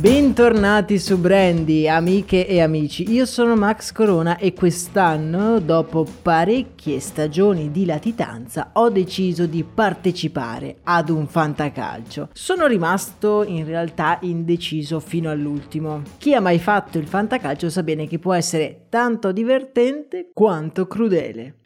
Bentornati su Brandy, amiche e amici. Io sono Max Corona e quest'anno, dopo parecchie stagioni di latitanza, ho deciso di partecipare ad un fantacalcio. Sono rimasto in realtà indeciso fino all'ultimo. Chi ha mai fatto il fantacalcio sa bene che può essere tanto divertente quanto crudele.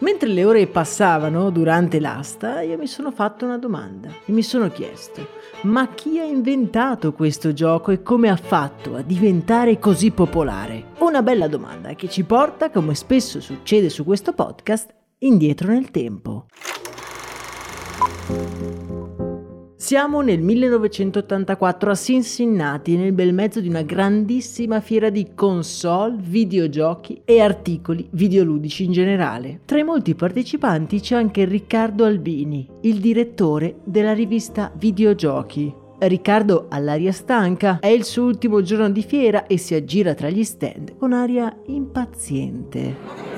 Mentre le ore passavano durante l'asta, io mi sono fatto una domanda e mi sono chiesto: ma chi ha inventato questo gioco e come ha fatto a diventare così popolare? Una bella domanda che ci porta, come spesso succede su questo podcast, indietro nel tempo. Siamo nel 1984 a Cincinnati, nel bel mezzo di una grandissima fiera di console, videogiochi e articoli videoludici in generale. Tra i molti partecipanti c'è anche Riccardo Albini, il direttore della rivista Videogiochi. Riccardo, all'aria stanca, è il suo ultimo giorno di fiera e si aggira tra gli stand con aria impaziente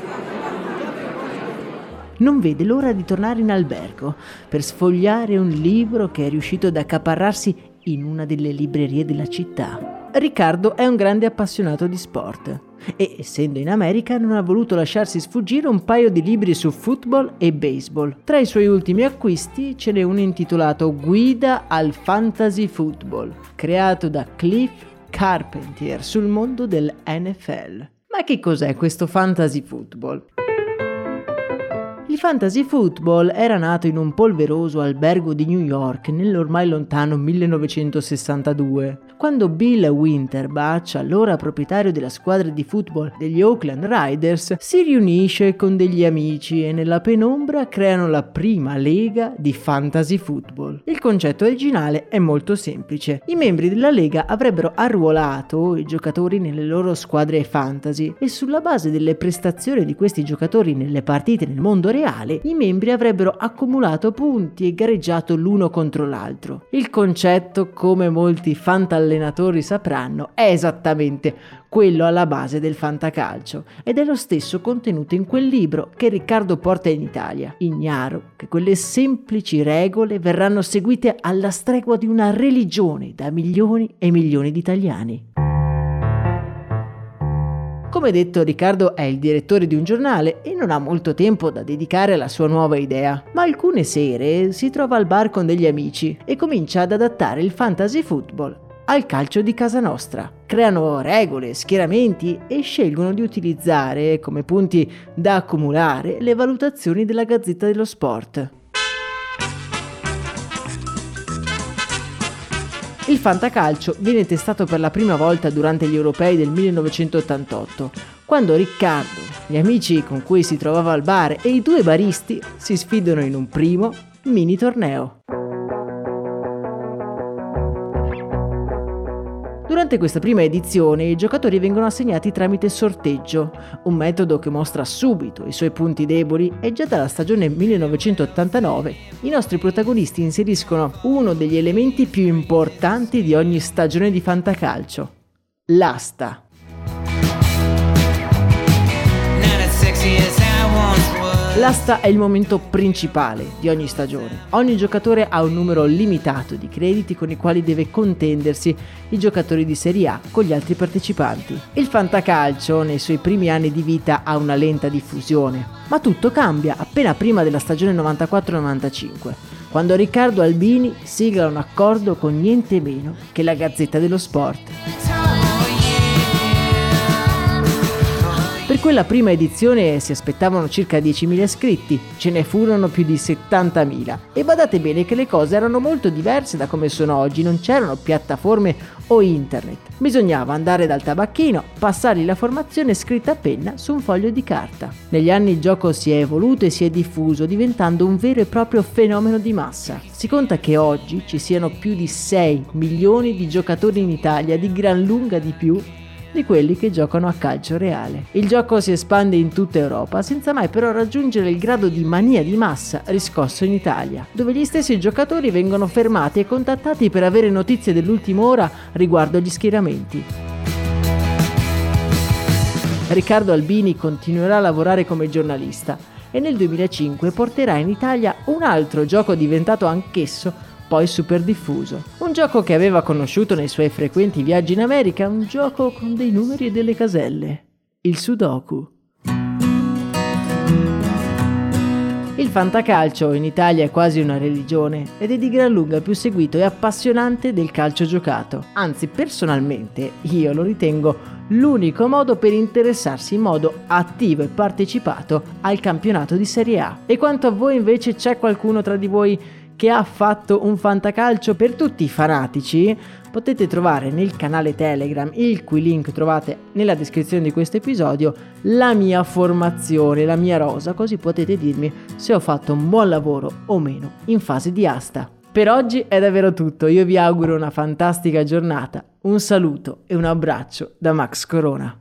non vede l'ora di tornare in albergo per sfogliare un libro che è riuscito ad accaparrarsi in una delle librerie della città. Riccardo è un grande appassionato di sport e, essendo in America, non ha voluto lasciarsi sfuggire un paio di libri su football e baseball. Tra i suoi ultimi acquisti ce n'è uno intitolato Guida al Fantasy Football, creato da Cliff Carpentier sul mondo del NFL. Ma che cos'è questo fantasy football? Fantasy football era nato in un polveroso albergo di New York nell'ormai lontano 1962, quando Bill Winterbach, allora proprietario della squadra di football degli Oakland Riders, si riunisce con degli amici e nella penombra creano la prima lega di fantasy football. Il concetto originale è molto semplice. I membri della lega avrebbero arruolato i giocatori nelle loro squadre fantasy e sulla base delle prestazioni di questi giocatori nelle partite nel mondo reale i membri avrebbero accumulato punti e gareggiato l'uno contro l'altro. Il concetto, come molti fantallenatori sapranno, è esattamente quello alla base del fantacalcio ed è lo stesso contenuto in quel libro che Riccardo porta in Italia, ignaro che quelle semplici regole verranno seguite alla stregua di una religione da milioni e milioni di italiani. Come detto, Riccardo è il direttore di un giornale e non ha molto tempo da dedicare alla sua nuova idea, ma alcune sere si trova al bar con degli amici e comincia ad adattare il fantasy football al calcio di casa nostra. Creano regole, schieramenti e scelgono di utilizzare come punti da accumulare le valutazioni della Gazzetta dello Sport. Il fantacalcio viene testato per la prima volta durante gli europei del 1988, quando Riccardo, gli amici con cui si trovava al bar e i due baristi si sfidano in un primo mini torneo. Durante questa prima edizione i giocatori vengono assegnati tramite sorteggio, un metodo che mostra subito i suoi punti deboli e già dalla stagione 1989 i nostri protagonisti inseriscono uno degli elementi più importanti di ogni stagione di fantacalcio, l'asta. L'asta è il momento principale di ogni stagione. Ogni giocatore ha un numero limitato di crediti con i quali deve contendersi i giocatori di Serie A con gli altri partecipanti. Il fantacalcio nei suoi primi anni di vita ha una lenta diffusione, ma tutto cambia appena prima della stagione 94-95 quando Riccardo Albini sigla un accordo con niente meno che la Gazzetta dello Sport. Per quella prima edizione si aspettavano circa 10.000 iscritti, ce ne furono più di 70.000. E badate bene che le cose erano molto diverse da come sono oggi, non c'erano piattaforme o internet. Bisognava andare dal tabacchino, passargli la formazione scritta a penna su un foglio di carta. Negli anni il gioco si è evoluto e si è diffuso, diventando un vero e proprio fenomeno di massa. Si conta che oggi ci siano più di 6 milioni di giocatori in Italia, di gran lunga di più di quelli che giocano a calcio reale. Il gioco si espande in tutta Europa senza mai però raggiungere il grado di mania di massa riscosso in Italia, dove gli stessi giocatori vengono fermati e contattati per avere notizie dell'ultima ora riguardo agli schieramenti. Riccardo Albini continuerà a lavorare come giornalista e nel 2005 porterà in Italia un altro gioco diventato anch'esso poi super diffuso. Un gioco che aveva conosciuto nei suoi frequenti viaggi in America, un gioco con dei numeri e delle caselle. Il Sudoku. Il fantacalcio in Italia è quasi una religione ed è di gran lunga più seguito e appassionante del calcio giocato. Anzi, personalmente, io lo ritengo l'unico modo per interessarsi in modo attivo e partecipato al campionato di Serie A. E quanto a voi invece c'è qualcuno tra di voi che ha fatto un fantacalcio per tutti i fanatici, potete trovare nel canale Telegram, il cui link trovate nella descrizione di questo episodio, la mia formazione, la mia rosa, così potete dirmi se ho fatto un buon lavoro o meno in fase di asta. Per oggi è davvero tutto, io vi auguro una fantastica giornata, un saluto e un abbraccio da Max Corona.